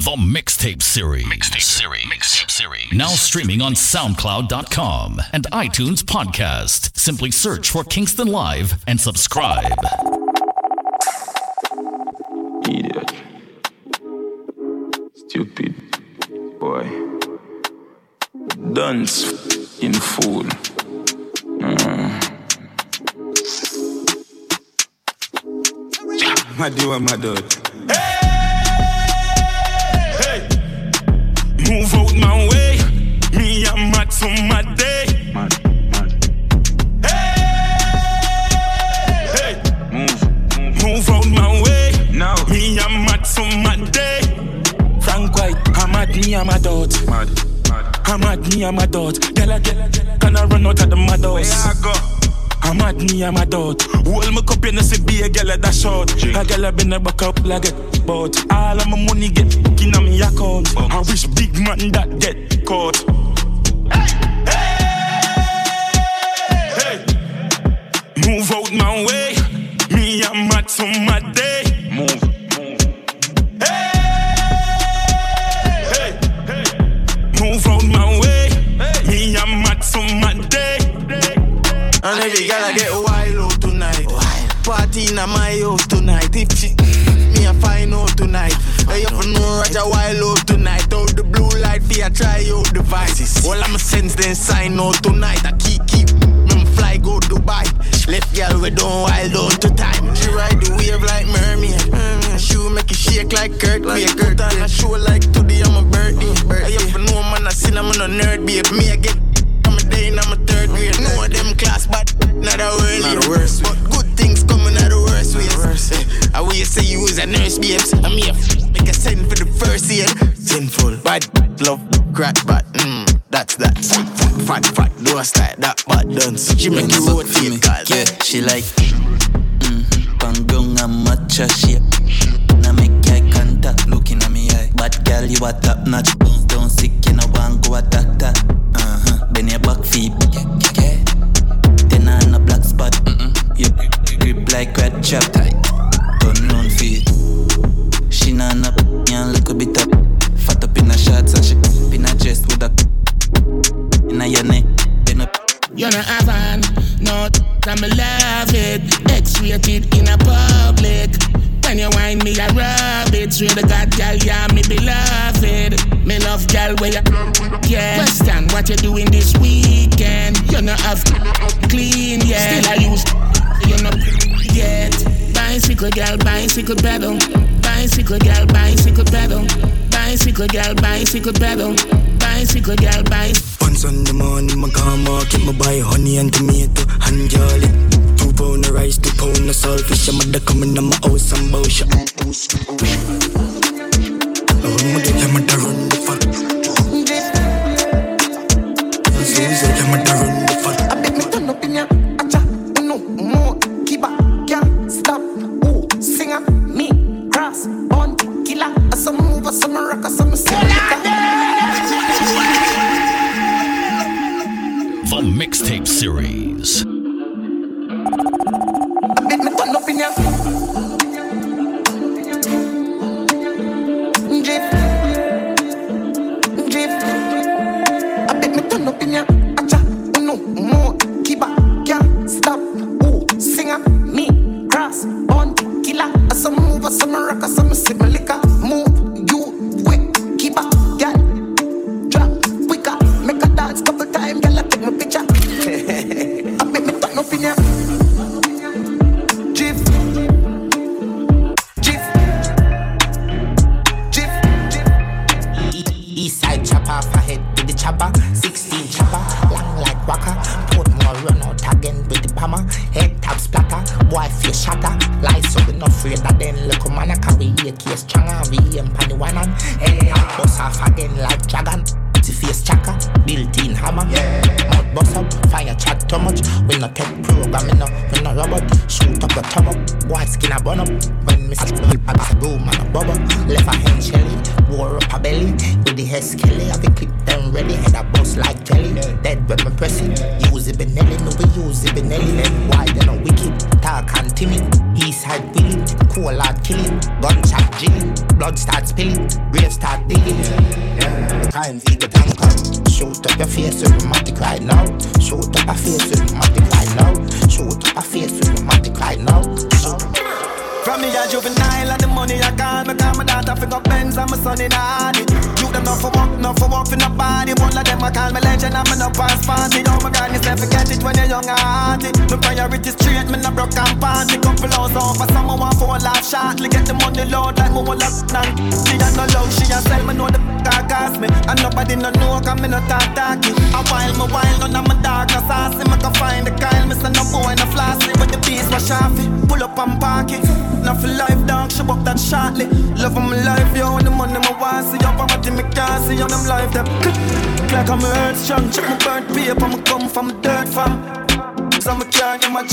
The Mixtape Series. Mixtape Series. Mixtape Series. Now streaming on SoundCloud.com and iTunes Podcast. Simply search for Kingston Live and subscribe. Idiot. Stupid boy. Dunce in fool. Mm. Mad you mad out. Move out my way. Me I'm mad so mad day. Mad, mad. Hey, Move, move. move out my way. Now. Me I'm mad so mad day. Frank White, I'm mad me I'm mad out. Mad, mad. I'm mad me I'm out. Girl I get, can I run out of the mad Where? I go? I'm mad me I'm a out. Hold my cup in the see be a girl at that. Drink. A girl I been a back up like get bought. All of my money get in on me account. I wish big man that get caught. Hey, move out my way. Me I'm mad so mad try out the vices. All I'm sense then sign out tonight. I keep keep me fly go Dubai. Left girl we don't wild on to time. She ride the wave like mermaid. Mm, Shoe make it shake like Kurt. Like Kurt on a show like today I'm a birthday. I have know man I seen I'm a nerd babe. Me I get I'm a day I'm a third grade. No of them class, but not a world. Not the worst. But good things coming out the worst ways. Eh, I will say you was a nurse, babes. I'm here, make a send for the first year. Sinful, bad, love, crack, but mm, that's that. Fat, fat, do a style, that bad dance. She make you rotate, cause Yeah, she like mm-hmm. Pangyong and matcha shape Now make eye contact looking at me eye Bad girl you a top notch down sick you know want go a doctor Uh-huh Bend your back feet yeah, yeah, yeah. Then on a black spot mm-mm. You grip like red chop tight Turn round feet She nah up and look a bit up In your neck Then up You're not Avan, no, I'm love it. X-rated in a public. When you whine me, I rub it. Swear to God, girl, yeah, me beloved. Me love girl where you yeah. Question what you doing this weekend? You not have clean yet. Still I use you know yet. Bicycle girl, bicycle pedal. Bicycle girl, bicycle pedal. Bicycle girl, bicycle pedal. Bicycle girl, bicycle. On the morning, my car market, my buy honey and tomato and garlic. Two pound of rice, two pound of saltfish. I'm mother coming to my house and bullshit. Oh, my girl, I'm a run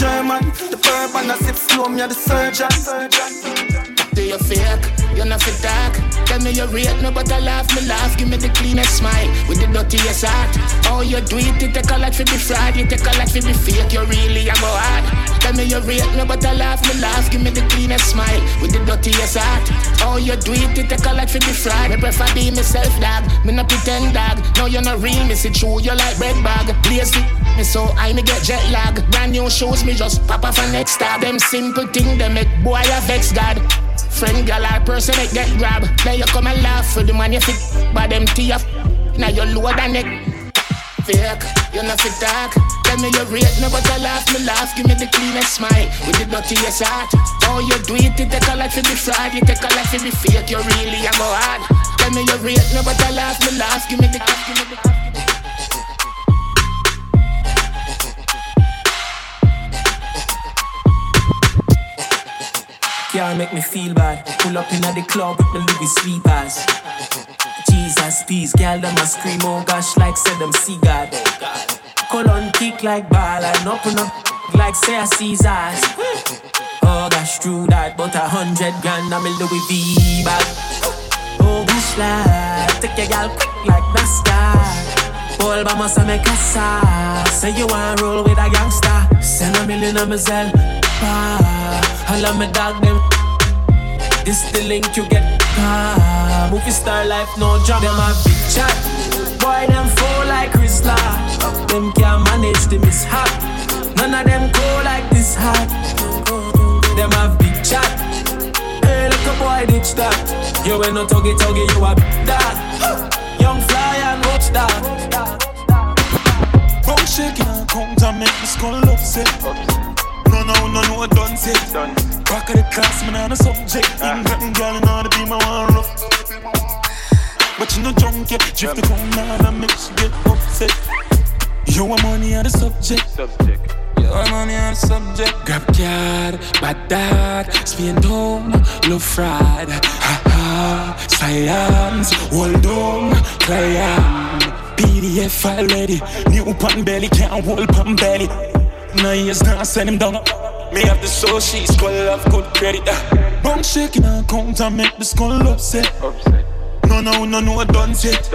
German. The bourbon, I sip slow, me a the surgeon. Do you fake? You're not fit talk. Tell me you rate me, but I laugh me laugh. Give me the cleanest smile with the dirtiest heart. Oh, you do it, you take a lot for be fraud. You take a lot for be fake. You really a go hard. Tell me you rate me, but I laugh me laugh. Give me the cleanest smile with the dirtiest heart. Oh, you do it, you take a lot for be fraud. Me prefer be myself, dog. Me no pretend, dog. No, you're not real. Me see true. You like bread bag. Lazy. Me so I me get jet lag. Brand new shoes, me just pop off a next star. Them simple thing, they make boy a vex God. Friend, girl, or person that get grab. Then you come and laugh for the man you fit. But them teeth, now you lower than neck. Fake, you not fit talk. Tell me you rate me, but laugh me laugh. Give me the cleanest smile with the dirtiest heart. Oh, you do it, you take a lot for the fraud. You take a lot for the fake. You really a go hard. Tell me you rate me, but laugh me laugh. Give me the, give me the. Can't make me feel bad. Pull up in the club with my Louis sleepers. Jesus, peace, girl, them a scream, oh gosh, like said them see God. Colon kick like ball and open up like say a Caesars. Oh gosh, true that, but a hundred grand I'm a Louis V bag. Oh gosh, like take your gal quick like NASCAR. Paul Bama say me casa. Say you want roll with a gangster. Send a million on my I love my dog them. This the link you get. Ah, movie star life, no job. Them a big chat. Boy, them fall like Chrysler. Them can't manage the mishap. None of them go like this hot. Them have big chat. Hey, little boy, ditch that. You ain't no tuggy tuggy, you a that. Young fly and watch that. Bone shaking count and make me skull upset. No, no, no, no, done say. Back of the class, man, on the subject. Ah. England girl, and all the be my one rough. But you no drunk yet. Drift the now and make she get upset. You want money on the subject. Subject. You want money on the subject. Grab card, bad dad, Spain home, love fraud. Ha ha, science, hold on, client. PDF file ready, new pan belly, can't hold pan belly. No years now, send him down. Me have the soul, she's skull of good credit. Uh. Bone shaking and count and make the skull upset. No, no, no, no, I done set.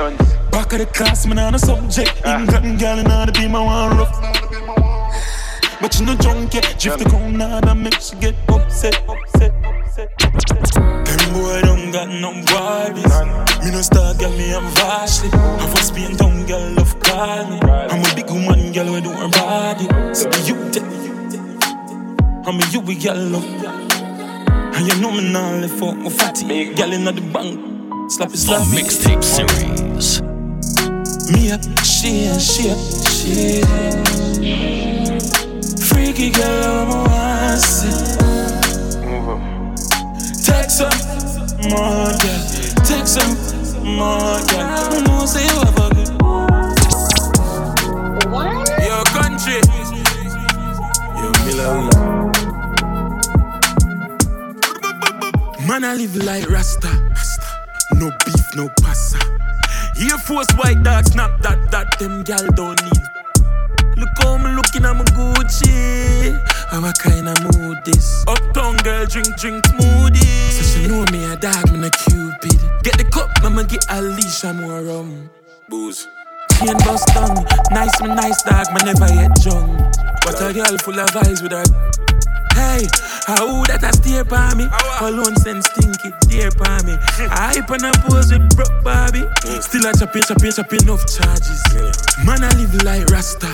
Back of the class, man, on a subject. England girl, and the be my one rough. But you no drunk yet. Drift the cone now, makes you get upset. upset, upset, upset. Them boy don't got no bodies. Me no star, girl, me I'm vastly. I was being down, girl, love call me. I'm a big woman, girl, we do her body. So you take I'm a you, we girl, love. And you know me now, left for my fatty. Girl in the bank, slap it, The slap it. Mixtape Series. Me a she and she a she. Freaky girl, I'm a want see. Text her, more girl. Text her, more know say you have a good. Your country. Your Mila. Man, I live like Rasta. No beef, no pasta. Air Force white dog snap that, that them gal don't need. Look how me looking at my Gucci. How I kinda mood this. Uptown girl drink, drink smoothie. So she know me a dog, me a cupid. Get the cup, mama get a leash, I'm more rum. Booze. Chain bust down, nice me nice dog, me never yet drunk. But a girl full of eyes with her. Hey, how that a stare by me? Alone send stinky dear by me. I hype on a pose with broke Bobby. Still I chop it, chop it, chop enough charges. Man, I live like Rasta.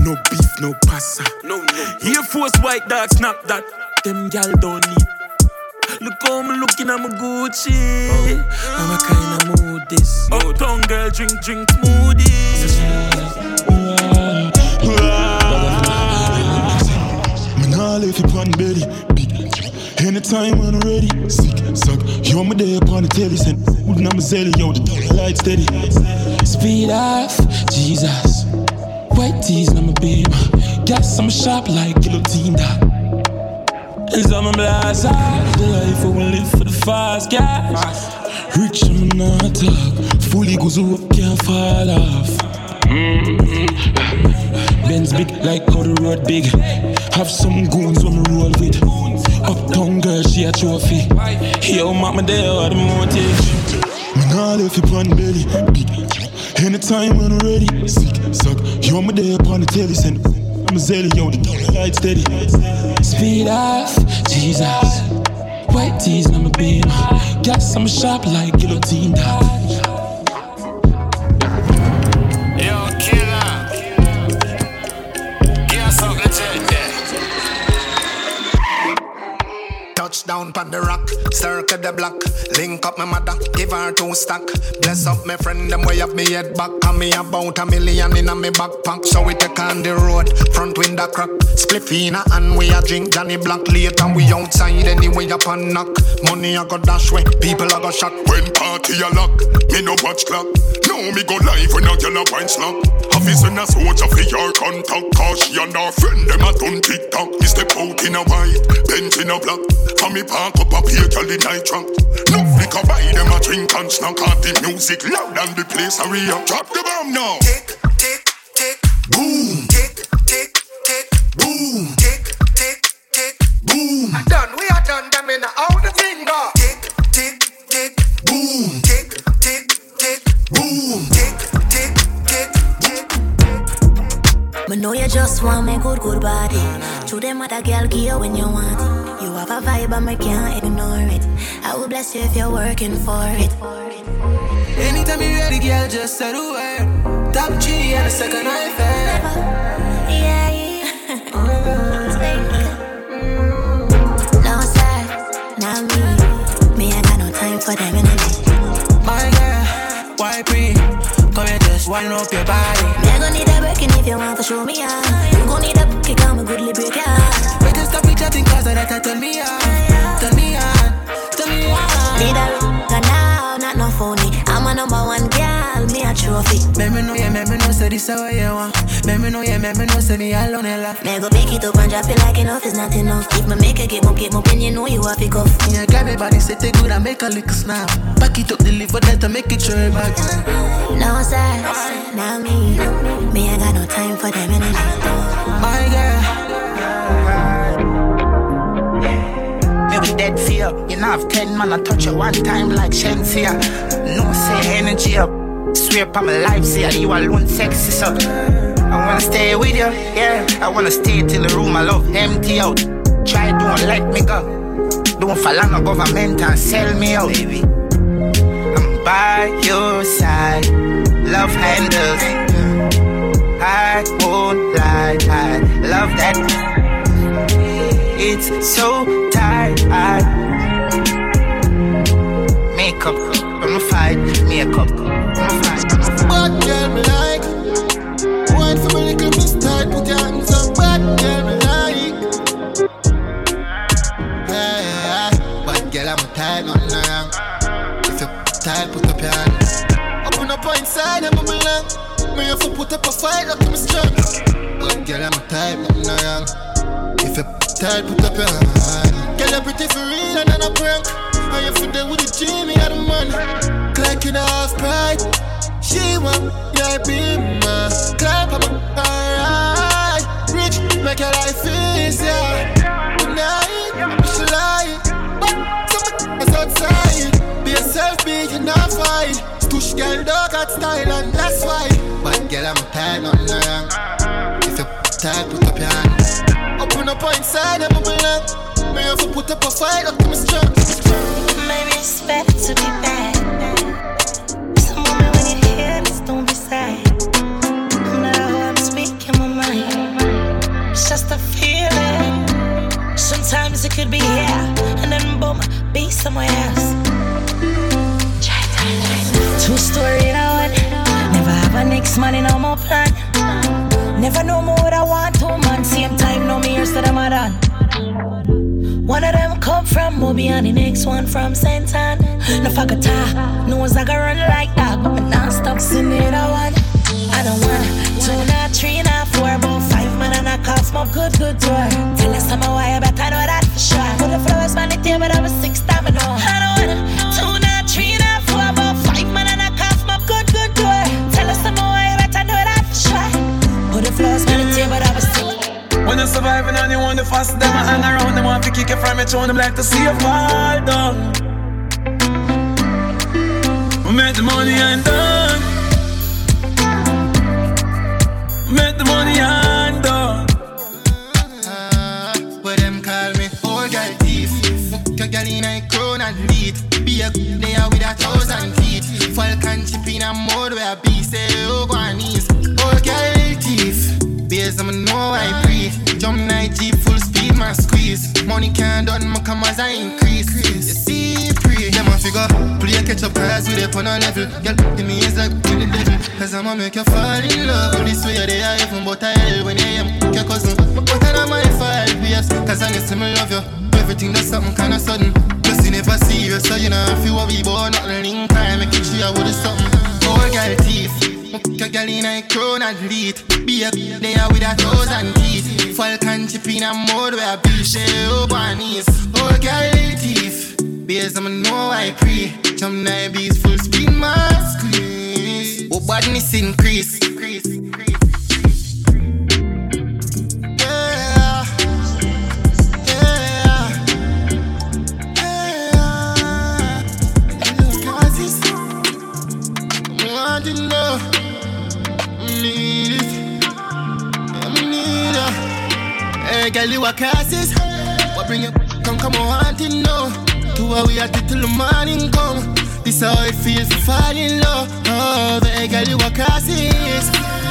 No beef, no passa. No, no. Air Force white dog, snap that. Them gal don't need. Look how me looking at my Gucci. I'm a kind of mood this. Uptown girl drink, drink smoothies. Me nah left you on belly, big. Anytime when I'm ready, sick, suck. You're my day upon the telly, send food and I'm a zelly, yo, the light steady. Speed off, Jesus. White tees, I'm a beam. Gas, I'm a sharp like guillotine that. Of blast out the life I will live for the fast gas. Rich, I'm not talk. Fully goes up, can't fall off. Mm-hmm. Benz big like how the road big. Have some goons when me roll with. Uptown girl, she a trophy. Yo, mama, there are the motive. Me nah left you on belly. Anytime when I'm ready, sick, suck. You're my day upon the telly, send. I'm a zelly, yo, the light steady. Speed off, Jesus. White tees, I'm a beam. Gas, I'm a sharp like guillotine dog. Touchdown on the rock, circle the block. Link up my mother, give her two stack. Bless up my friend, them way up me head back. And me about a million in a me backpack. So we take on the road, front window crack. Spliffina and we a drink Johnny Black later. We outside anyway up and knock. Money I go dash way, people I go shot. When party a lock, me no watch clock. No, me go live when a girl a wine slap. Office and a soldier for your contact. Cause she and her friend them a done TikTok. Me step out in a white, bench in a black. For me park up a pay girl in night trunk. No flicker buy them a drink and snack. The music loud and the place a react. Drop the bomb now. Tick, tick, tick, Boom. tick, tick, tick, Boom. Just want me good, good body. To them other girl give when you want it. You have a vibe and me can't ignore it. I will bless you if you're working for it. Anytime you ready, girl, just say the word. Top G and a second I fair. Yeah, yeah. No, sir, not me. Me, I got no time for them energy. My girl, why pre? Come here, just wind up your body. Gon' need a breaking if you want to show me out. You gon' need a kick, I'm a goodly break out. Wait to stop me chatting cause that I turn me on. Turn me on, turn me on. Need a now, not no phony. I'm number one girl, me a trophy. Make me know, yeah, make me know, say this how you want. Make me know, yeah, make me know, say me alone and laugh. Me go pick it up and drop it like enough is not enough. If me make a get more, get more, then you know you have to go. Yeah, grab your body, set it good and make a little snap. Pack it up, deliver that and make it sure back. No, sir, not me. Me, I got no time for them energy. My girl, With dead fear. You know, have ten man, I touch you one time like Shenseea. No say energy up. Swear upon my life, say you alone sexy, so. I wanna stay with you, yeah. I wanna stay till the room I love empty out. Try don't let me go. Don't fall on the government and sell me out, baby. I'm by your side. Love handles. I won't lie, I love that. It's so tight. Makeup, gonna fight. Makeup, gonna fight. Bad girl me like Wine for my little miss tight Put your hands up Bad girl me like yeah, yeah. Bad girl I'm tight Nothing no wrong If you tight Put up your hand Open up inside I'm a belong Me have to put up a fight at me strong Bad girl I'm tight Nothing no wrong If you tight Put up your hand Girl for real And I'm a prank And you there with the Jimmy and the money Clock in half pride she want your beam, clap up, alright. Rich, make your life easier. Tonight, she lie, but someone outside. Be yourself, be not fight. Stush girl, dog got style, and that's why. But girl, I'm tired, nothing wrong. If you tired, put up your hand. Open up inside, I'm a belong me put up a fight up to my strength. Maybe it's better to be bad. Some when hear this, don't be sad. I'm speaking my mind. It's just a feeling. Sometimes it could be here, and then boom, be somewhere else. Two story in a one. Never have a next man in no more plan. Never know more what I want, two man. Same time, no mirrors to the madan. One of them come from Moby and the next one from Santan. No fuck a fakata, knows I can run like that, but me non-stop sing it a one. I don't want two, not three, not four, about five man and I cost my good, good tour. Tell us some why I better know that for sure. Put the flowers on the table, I was fast, them hang around, them want to kick you from your throne, them like to see you fall down. We make the money and done. We make the money and done. Ah, Where them call me old girl thief. Fuck a girl in a crown and lead. Be a good with a thousand feet. Falcon chip in a mode Money can't done my come as I increase. You see free. Them a figure play catch up cause we dey on a level. Girl give me is like with the devil. Cause I'ma make you fall in love. This way they are heaven but I hell when I am your cousin. But I don't mind five years. Cause I need me love you. Everything that's something kinda sudden. Plus you never serious so you know if you worry about nothing in time. I make it sure with a something. Old girl thief. A girl in a crown athlete Be a they are with a thousand teeth. Falcon chip in a mode where be share up on knees Oh girl thief Base I'ma know I pre nine beats full speed my squeeze Oh badness increase. I to know Hey, girl, you a classes. What bring you? Come, come, I want to know. Two hours we it till the morning come. This how it feels to fall in love. Oh, hey, girl, you a classes.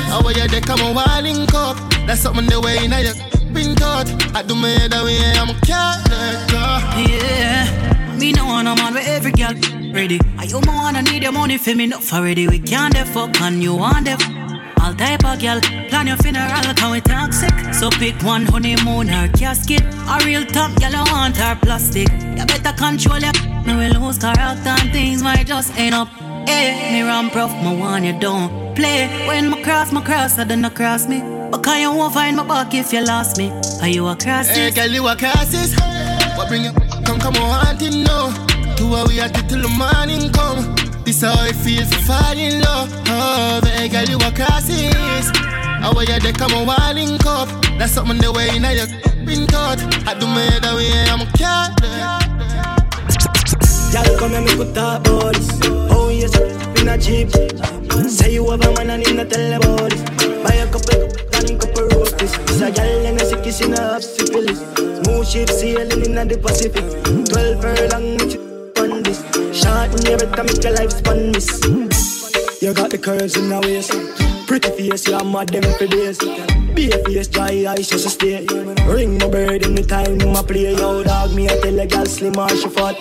How are you? They come a wilding cup. That's something the way in your been taught. I do my head away, I'm a go. Yeah, me no want a man with every girl ready. I you more wanna need your money for me not for ready. We can't the fuck and you want the all type of girl. Plan your funeral, can we toxic? So pick one honeymoon or casket. A real top girl, I want her plastic. You better control your me will lose character and things might just end up. Hey, me ram prof, me want you don't play. When me cross, my cross, I don't cross me. But can you won't find my back if you lost me? Are you a crosses? Hey, girl, you a crosses. What bring you? Come, come, want to know. Two hours we it till the morning come. This how it feels to fall in love. Oh, hey, girl, you a crosses. How are you? They come a wilding cup. That's something the way in your been taught. I do my head away, I'm a cat. Y'all come and make we talk this. Oh yes, in a jeep. Say you have a man and tell about it. Buy a couple and couple roasties. It's a gal and a sick kiss in a syphilis. Smooth ship sailing in the Pacific. Twelve furlong you this. Short in your better make your life span miss. You got the curves in the waist. Pretty face, you're mad them for days. Be a face, dry eyes, just a stay. Ring my bird in the time, my play. Yo, dog, me, I tell a gal slim or she fat.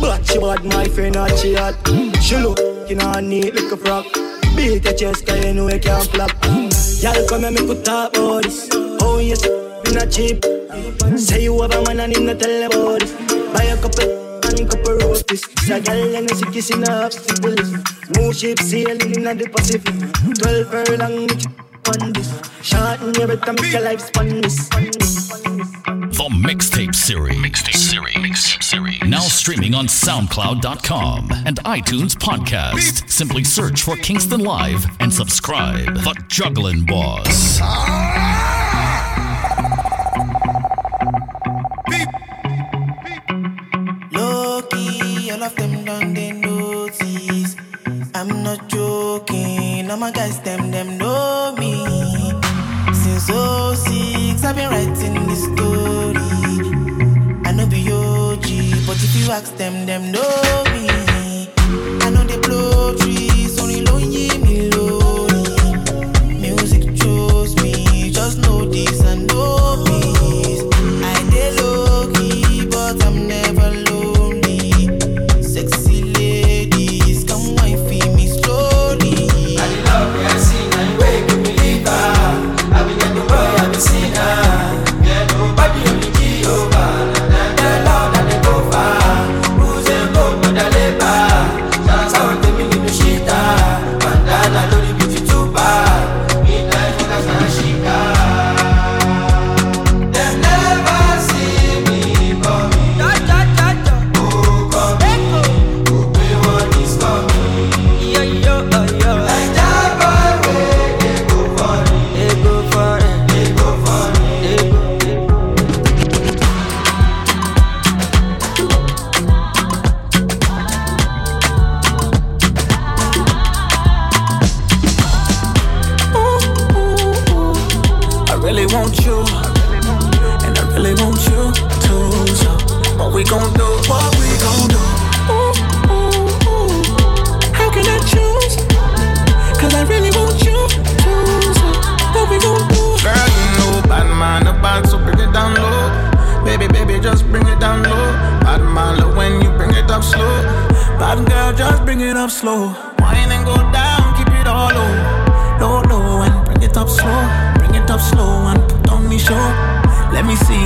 But she bad, my friend, not she hot. She look, you know, neat like a frock. Beat your chest, cause you know you can't flop. Y'all come and make we talk about this. Oh, yes, you not cheap. Say you have a man and him not tell about it. Buy a couple and couple roasties. Sa gal and she kissing up syphilis. Smooth ship sailing in the Pacific. Twelve furlong with you on this. Short in your better make your life span this. The Mixtape Series. Mixtape Series. Mixtape Series. Now streaming on SoundCloud.com and iTunes Podcast. Simply search for Kingston Live and subscribe. The Juggling Boss. Low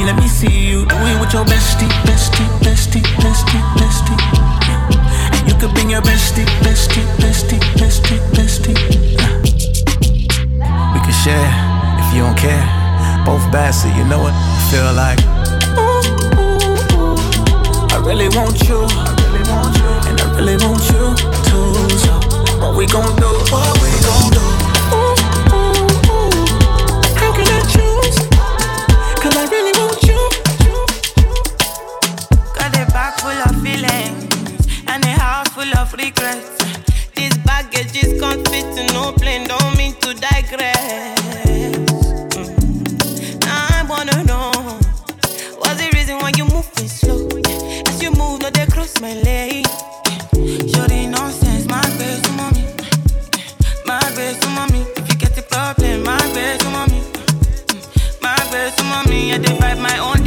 let me see you do it with your bestie, bestie, bestie, bestie, bestie. And you could bring your bestie, bestie, bestie, bestie, bestie. We can share if you don't care. Both bad, so you know what I feel like. I really want you, I really want you, and I really want you too. So what we gon' do? What we gon' do? Feelings and a house full of regrets. This baggage is can't fit in no plane, don't mean to digress. Mm. I wanna know what's the reason why you moving slow? As you move, no they cross my leg. Sure the nonsense, my best mommy, my best mommy. If you get the problem, my best mommy, my best mommy. I divide my own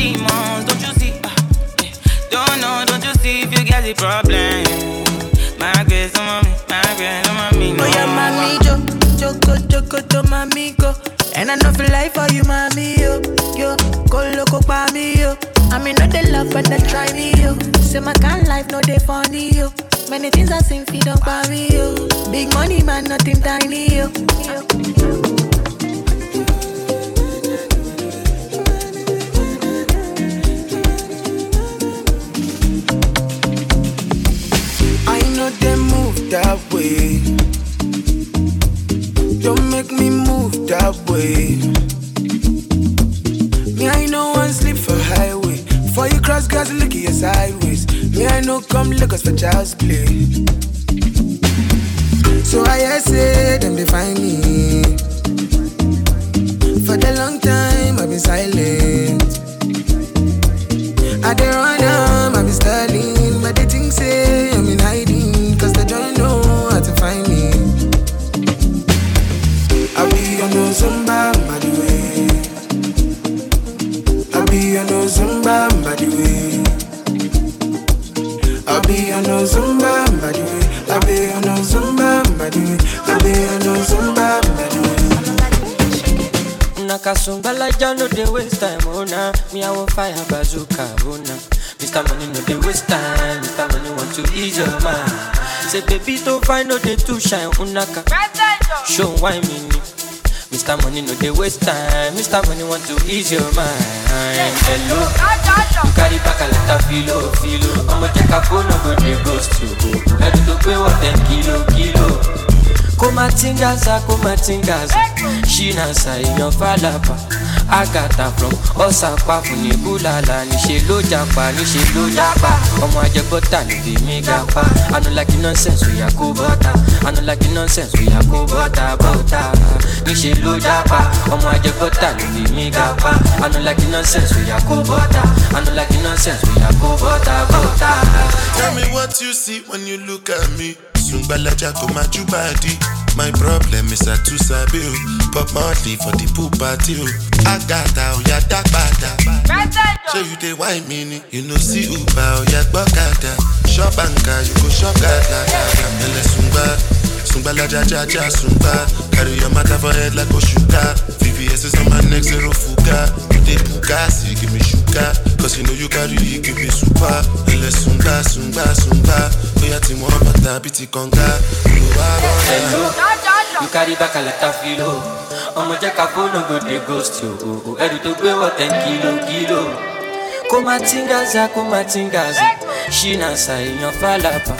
the problem? My grace, oh mommy, my grace, oh mommy. No. Oh yeah, mami, yo, choco, choco, to mami, go. And I know feel life for you, mami, yo, yo. Go loco pa me, yo. I mean, not they love, but they try me, yo. Say my kind life, no they funny, yo. Many things I sing, feed up by me, yo. Big money, man, nothing tiny, yo. yo. Know they move that way. Don't make me move that way. Me, I know one sleep for highway. For you cross guys, look at your sideways. Me, I know come look us for child's play. So I say them find no dey too shine, unaka. Show why me. Mr. Money no dey waste time, Mr. Money want to ease your mind. Hello, you carry back a lot of filo, filo. Check a phone, no go dey ghost you. Ready to pay what ten kilo, kilo. kumatingaza kumatingaza ṣínàṣà èèyàn fàlàpà àgàtà from ọ̀sàpá fún ní búlàlà níṣẹ́ ló japa níṣẹ́ ló japa. Ọmọ ajẹgbọ́tà níbi mí gapa. Anulaki nonsense oya kó bọ́tà anulaki nonsense oya kó bọ́tà bọ́tà níṣẹ́ ló japa ọmọ ajẹgbọ́tà níbi mí gapa. Anulaki nonsense oya kó bọ́tà anulaki nonsense oya kó bọ́tà bọ́tà. Tell me what you see when you look at me. Sungbalaja go my body. My problem is I too sabi o. Pop Marley for the pool party o. Agata oya dagbada. Ṣé you dey whine me ni? You no see Uber oh, oya gbọ́kada. Shop anka you go shop gada gada. Ẹlẹ sungba, sungbalaja jaja sungba. Carry your matter for head like Oshuka. VVS is on my neck zero fuga. You dey puka, see give me sugar. Cause you know you carry it, give me super. Ẹlẹ sungba, sungba, sungba. Oya ti wọ́n bàtà bí ti kànga. Olùwà Hello, bọ̀dà. you carry back a lot of filo. ọmọ jẹ́ ká fóònù dey ghost you. o, ẹrù tó gbé wọ̀ ten kilo kilo. kó má tingaza kó má tingaza ṣínàṣà èèyàn fàlàpà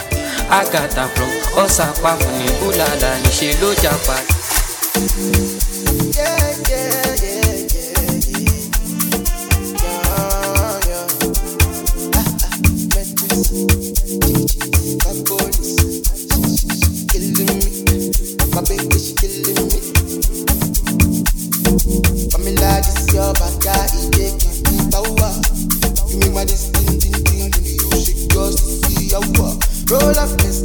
àgàtà from ọ̀sàpá fún ní búlàlà níṣẹ́ ló japa. My baby, she killing Roll up, let's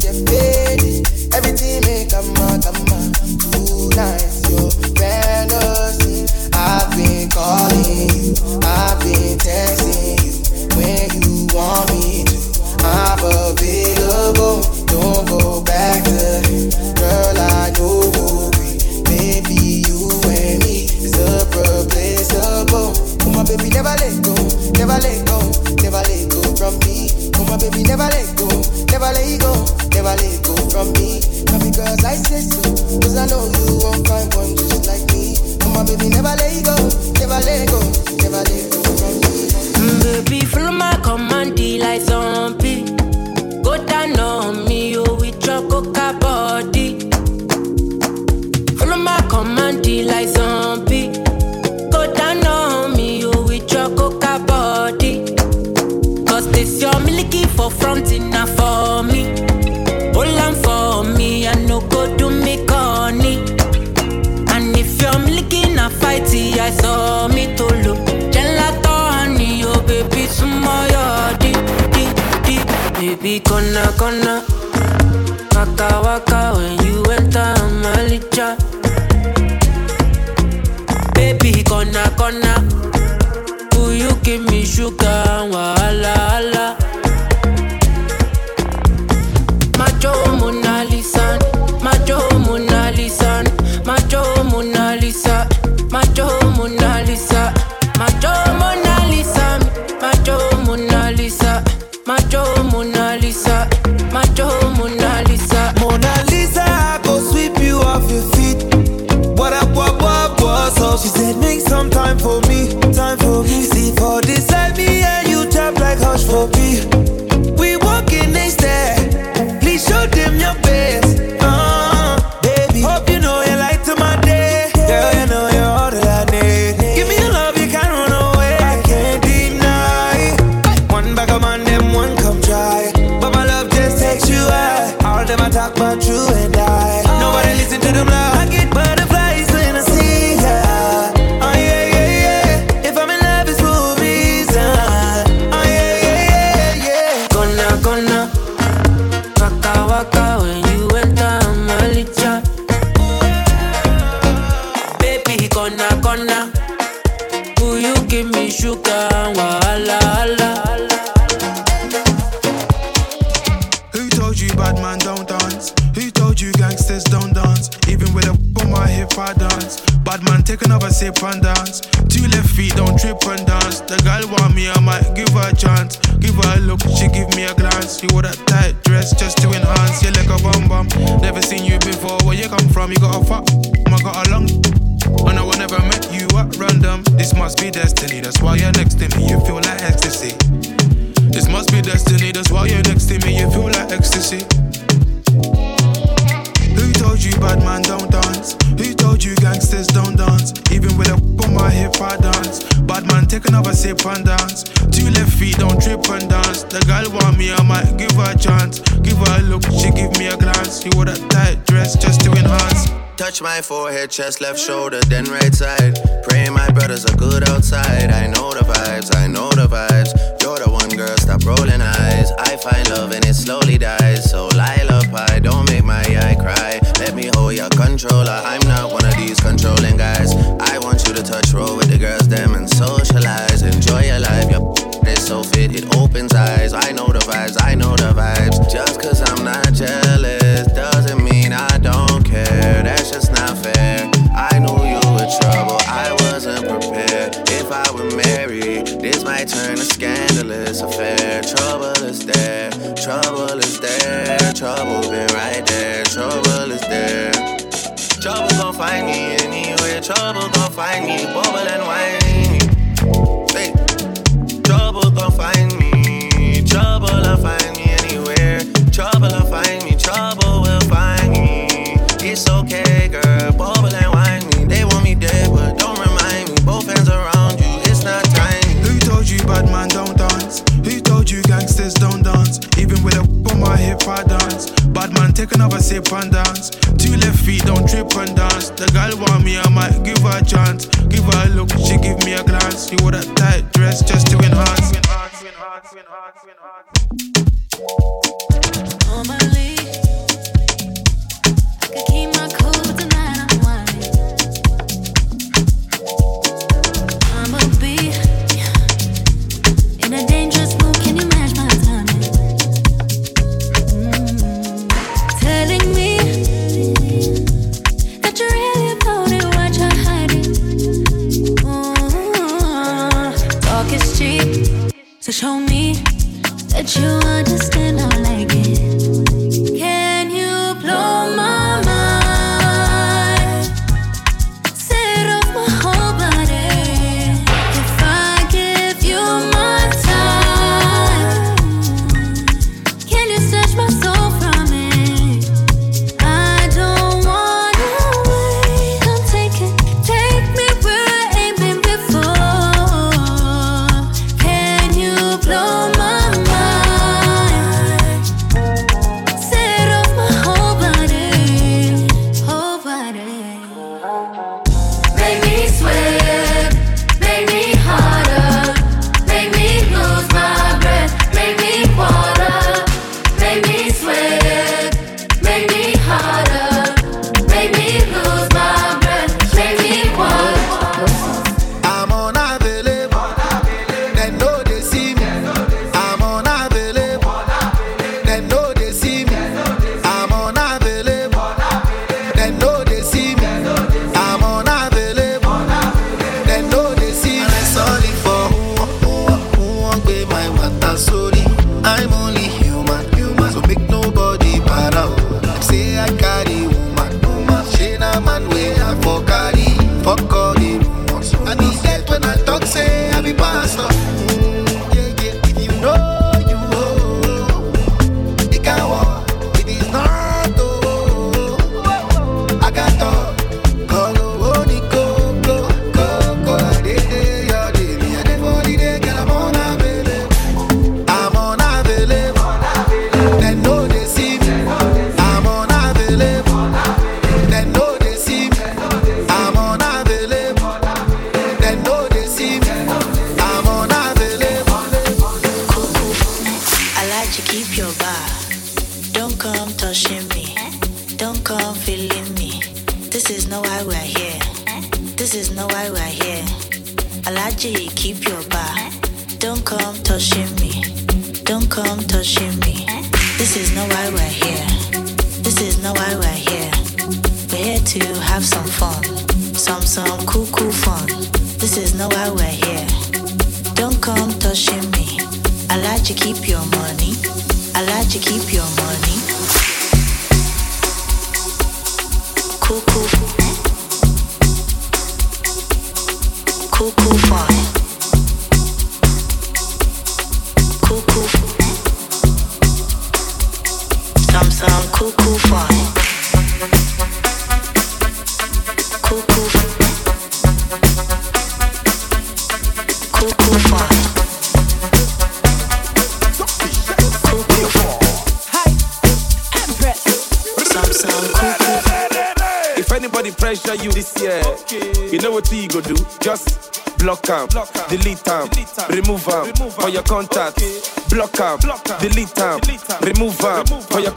gonna. Waka waka when you enter my licha. Baby, gonna gonna. Will you give me sugar and wahala? Some time for me, time for me. See for You wore that tight dress just to enhance. your leg a bum bum. Never seen you before. Where you come from? You got a fat. I got a long. And I never met you at random. This must be destiny. That's why you're next to me. You feel like ecstasy. This must be destiny. That's why you're next to me. You feel like ecstasy. Who told you bad man don't You gangsters don't dance? Even with a on my hip I dance. Bad man take another sip and dance. Two left feet don't trip and dance. The girl want me, I might give her a chance. Give her a look, she give me a glance. You wore that tight dress just to enhance. Touch my forehead, chest, left shoulder, then right side. Pray my brothers are good outside. I know the vibes, I know the vibes. You're the one girl, stop rolling eyes. I find love and it slowly dies. So Lila pie, don't make my eye cry. Let me hold your controller. I'm not one these controlling guys. I want you to touch roll with the girls, them and socialize. Enjoy your life, your is so fit, it opens eyes. I know the vibes, I know the vibes. Just cause I'm not jealous doesn't mean I don't care. That's just not fair. I knew you were trouble, I wasn't prepared. If I were married, this might turn a scandalous affair. Trouble is there, trouble is there, trouble been right there, trouble. Trouble gon' find me anywhere, trouble gon' find me, bubble and whiny. Hey. Trouble gon' find me, trouble will find me anywhere. Trouble will find me, trouble will find me. It's okay, girl, bubble and whine me. They want me dead, but don't remind me. Both hands around you, it's not time. Who told you bad man don't dance? Who told you gangsters don't dance? Even with a on my hip I dance. Bad man take another sip and dance. Two left feet don't trip and dance. The girl want me, I might give her a chance. Give her a look, she give me a glance. You wore that tight dress just to enhance. Normally, I could keep my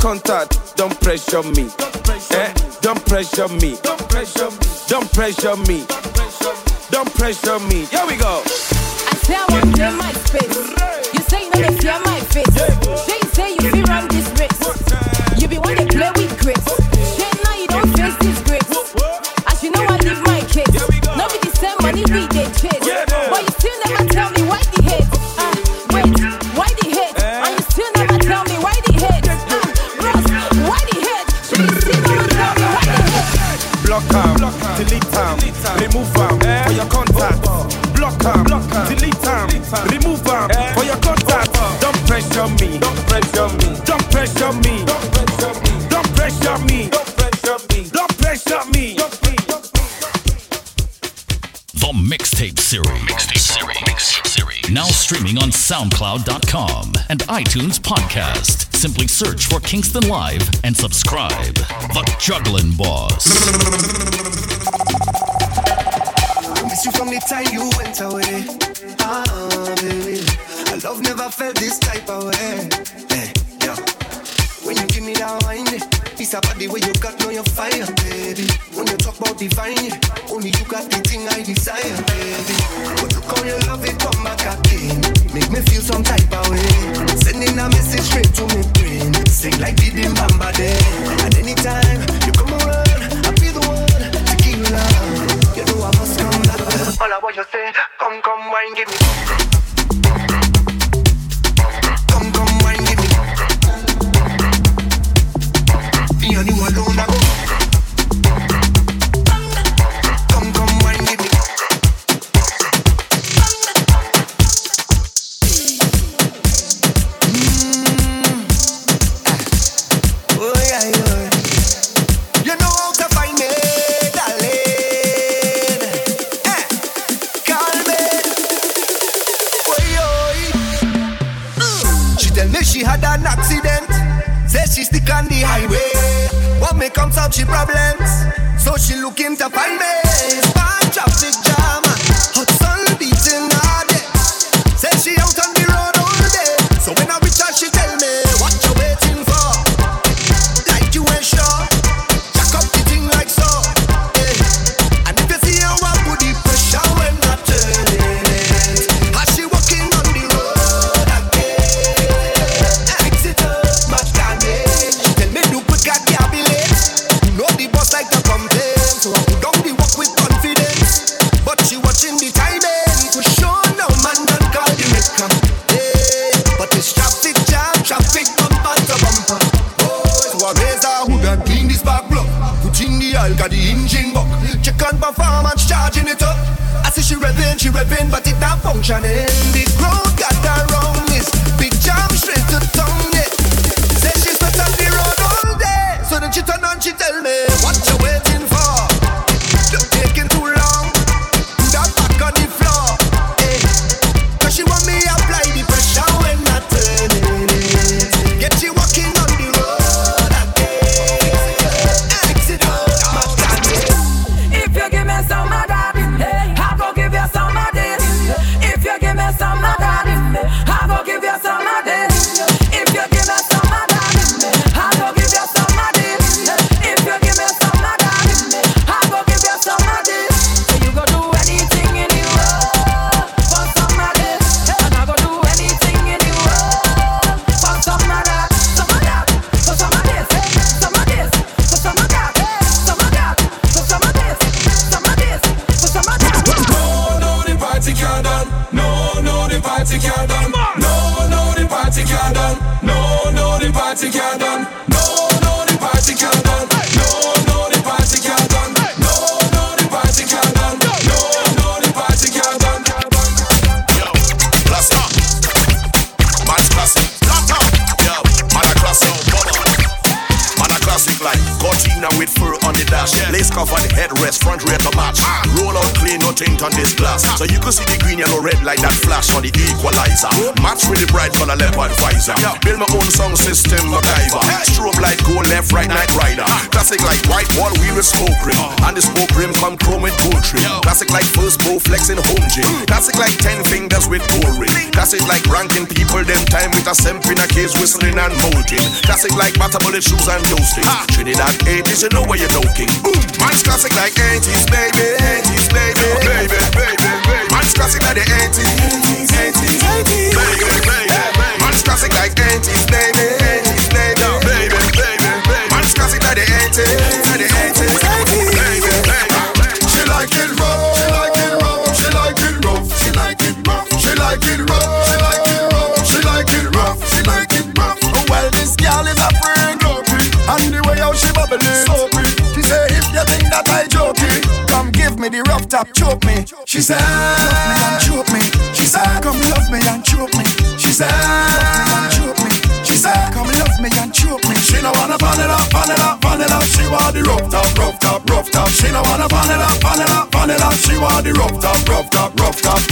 contact, don't pressure me. Eh? Don't pressure me. Don't pressure me. Don't pressure me. Don't pressure me. Here we go. I say I want clear my space. You say no, they fear my face. They say you be run this race. You be want to play with grace. Shame now you don't face this grace. As you know, I live my case. Nobody send money, we they chase. SoundCloud.com, and iTunes Podcast. Simply search for Kingston Live and subscribe. The Juggling Boss. Miss you from the time you went away. Ah, baby. I love never felt this type of way. Hey, yeah. When you give me that wine. The way you got, know your fire, baby. When you talk about divine, only you got the thing I desire, baby. When you call your love, it come back again. Make me feel some type of way. Sending a message straight to me brain. Sing like Diddy Mamba At any time, you come around, I'll be the one to keep you love. You know I must come back. All I want you say, come, come, wine, give me. una problems. So she looking to find me. Bad traffic jam. revving, but it not functioning. The growth right, man, I let one Pfizer. Yeah. Build my own sound system, MacGyver. Fright night rider. Classic like white wall, wheel with smoke rim. Uh. And the smoke rim come chrome with gold trim. Classic like first pro flexing home gym. Mm. Classic like ten fingers with gold ring. Classic like ranking people them time with a semp in a case whistling and molding. Classic like butter bullet shoes and toasting. Trinidad 80s, you know where you're looking. Boom! man's classic like 80s, baby. 80s, baby, oh, baby, baby, baby. Man's classic like the 80s. 80s, 80s, 80s. Baby, baby, baby. Classic like 80s, baby. 80s. She like it rough, she like it rough, she like it rough, she like it rough, she like it rough, she like it rough, she like it rough, she like it rough. Oh well, this girl is a freak, and the way how she bubble. She say if you think that I joking, come give me the rough top, choke me. She said, love me and choke me. She said, come love me and choke me. She said no wanna vanilla, vanilla, vanilla. She want the rough top, rough top, rough top. She no wanna vanilla, vanilla, vanilla. She want the rough top, rough top, rough top.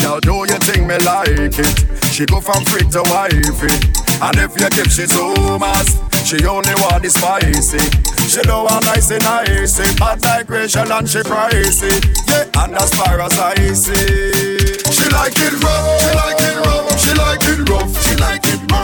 Girl, do you think me like it? She go from freak to wifey, and if you give she too much, she only want the spicy. She don't want nicey nicey, but like Rachel and she pricey. Yeah, and as far as I see, she like it rough, she like it rough, she like it rough, she like it rough.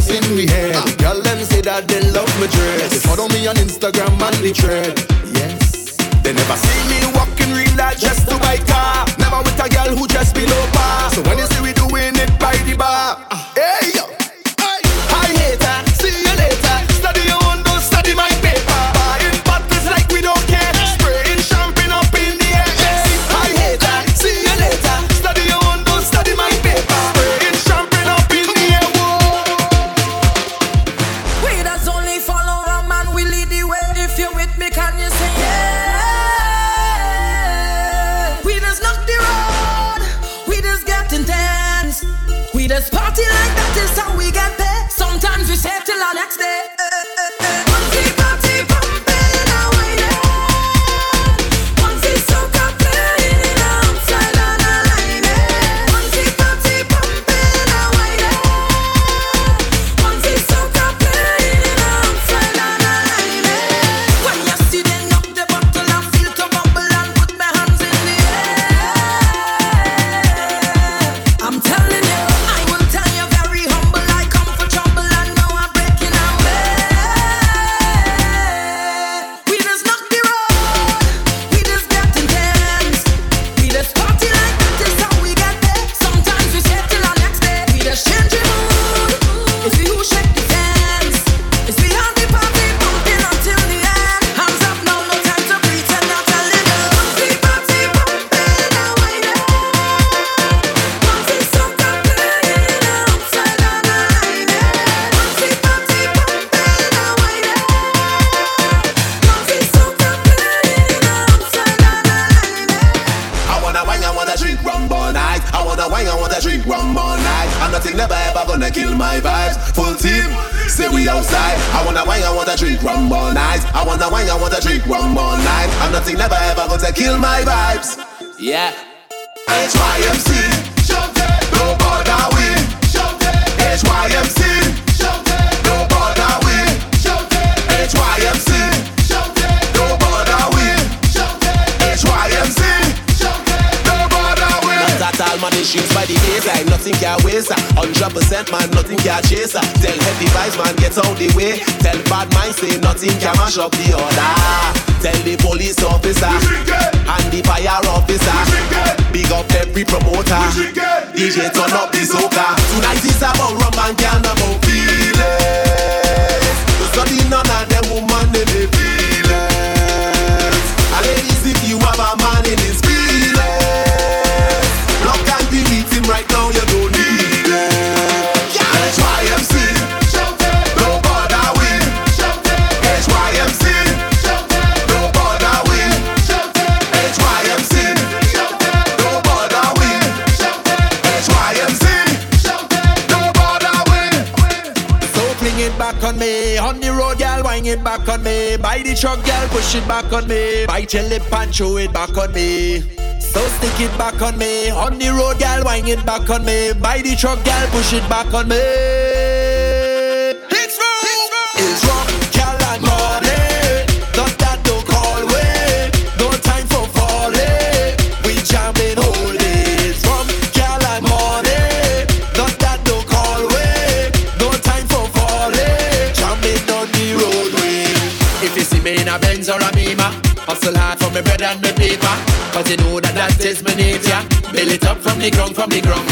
the head. Girl, them say that they love me dress. They follow me on Instagram and the trend. Yes. They never see me walking real life just to buy car. Never with a girl who just below. back on me. On the road, girl, wind it back on me. By the truck, girl, push it back on me. Bite your lip and chew it back on me. So stick it back on me. On the road, girl, wind it back on me. By the truck, girl, push it back on me. a Benz or a Beamer. Hustle hard for me bread and me paper. Cause you know that that is my nature. Build it up from the ground, from the ground.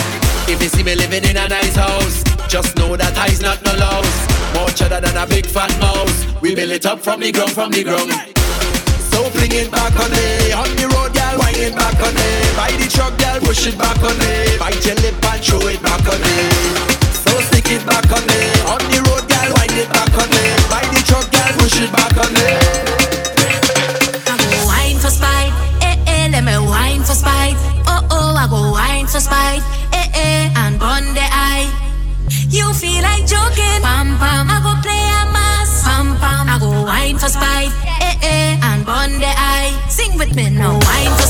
If you see me living in a nice house, just know that I's not no louse. More cheddar than a big fat mouse. We build it up from the ground, from the ground. So fling it back on me, on the road, girl, wind it back on me. By the truck, girl, push it back on me. Bite your lip and throw it back on me. So stick it back on me, on the road, girl, wind it back on me. By the truck, girl, push it back on me. out for spite, eh eh, and burn the eye. You feel like joking, pam pam. I go play a mass, pam pam. I go wine for spite, eh eh, and burn the eye. Sing with me now, wine for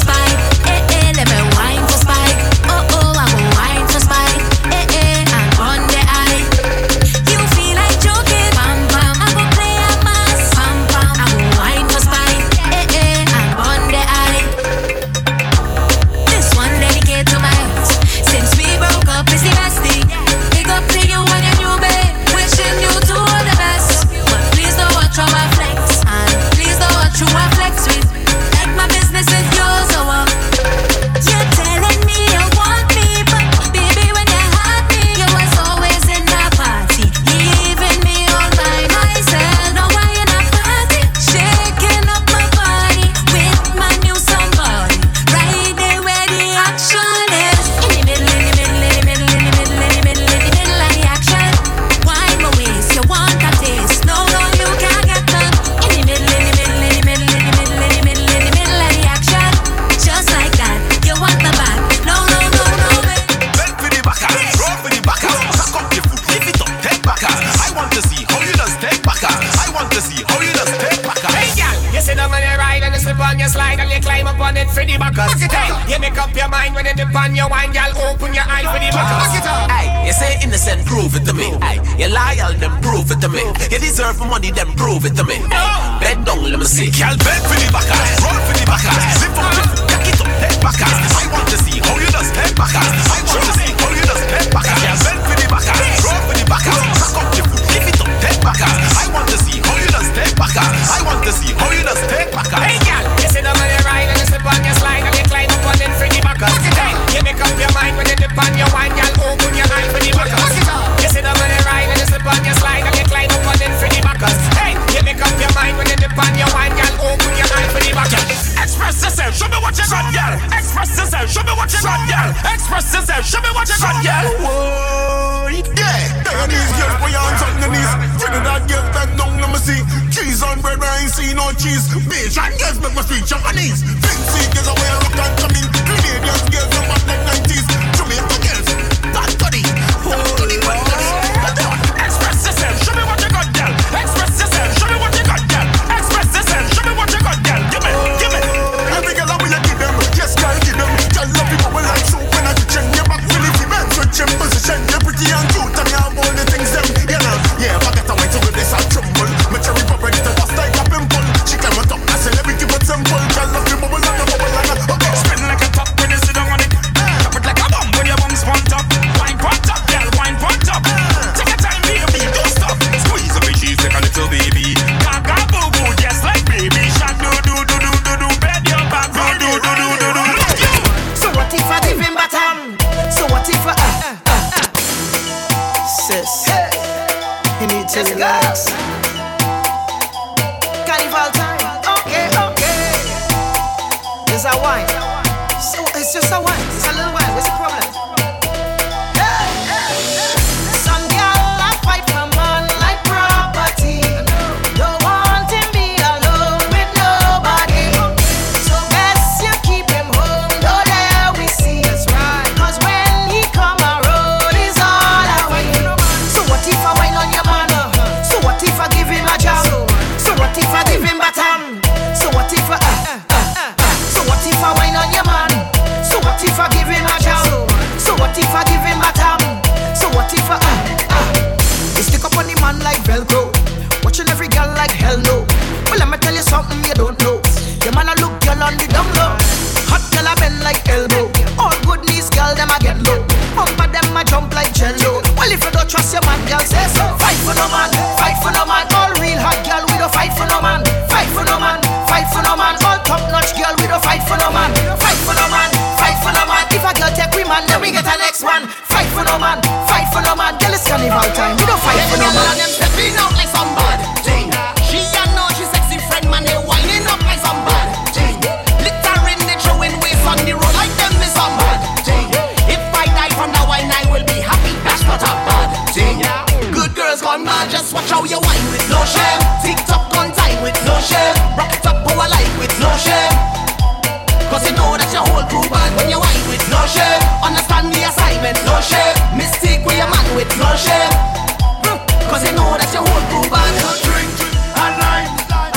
Cause you know that's your whole crew bad. Drink and line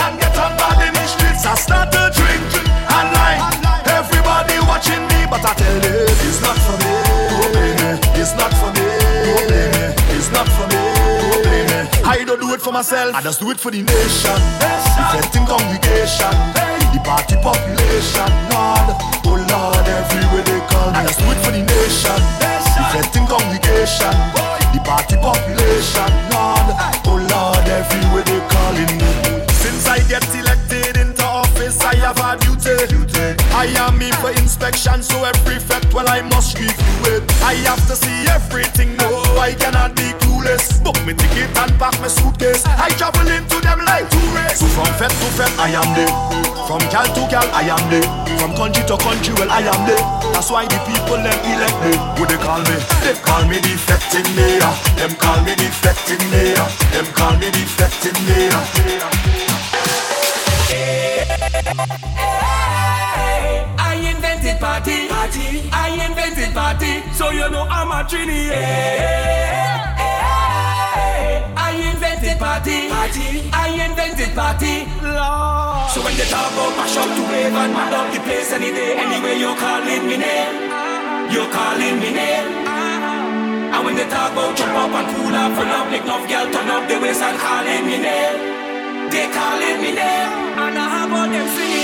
and get on bad in the streets. I start to drink and line. Everybody watching me, but I tell you, it's not for me. It's not for me. It's not for me. I don't do it for myself. I just do it for the nation. Defending congregation. The party population. Lord, oh Lord, everywhere they call me. I just do it for the nation. Defending congregation. The party population. Lord, oh Lord, everywhere they calling me. Since I get elected into office, I have a duty. I am in for inspection, so every fact, well, I must review it. I have to see everything, no, I cannot be clueless. Book me ticket and pack my suitcase. I travel into them like tourists. So from fed to fed, I am there. From gal to gal, I am there. From country to country, well, I am there. That's why the people them elect me. What they call me? They call me defecting mayor. Them call me defecting mayor. Them call me defecting mayor. Invented party. party. I invented party. So you know I'm a trini. I invented party. party. I invented party. Lord. So when they talk about mash up to wave and mad up the place any day, anyway you're calling me name. You're calling me name. And when they talk about jump up and cool up, run up, make enough girl turn up the waist and calling me name. They calling me name. And I have all them singing.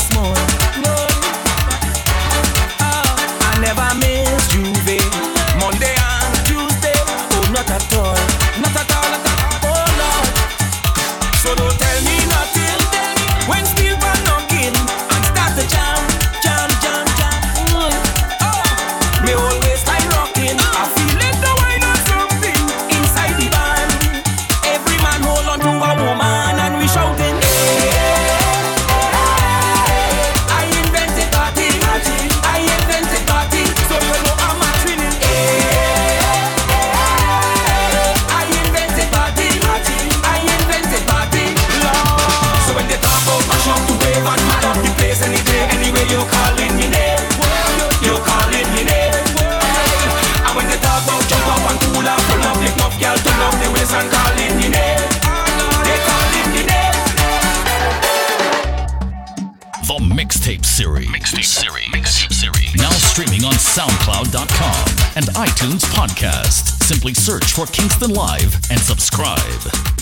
Small. iTunes Podcast. Simply search for Kingston Live and subscribe.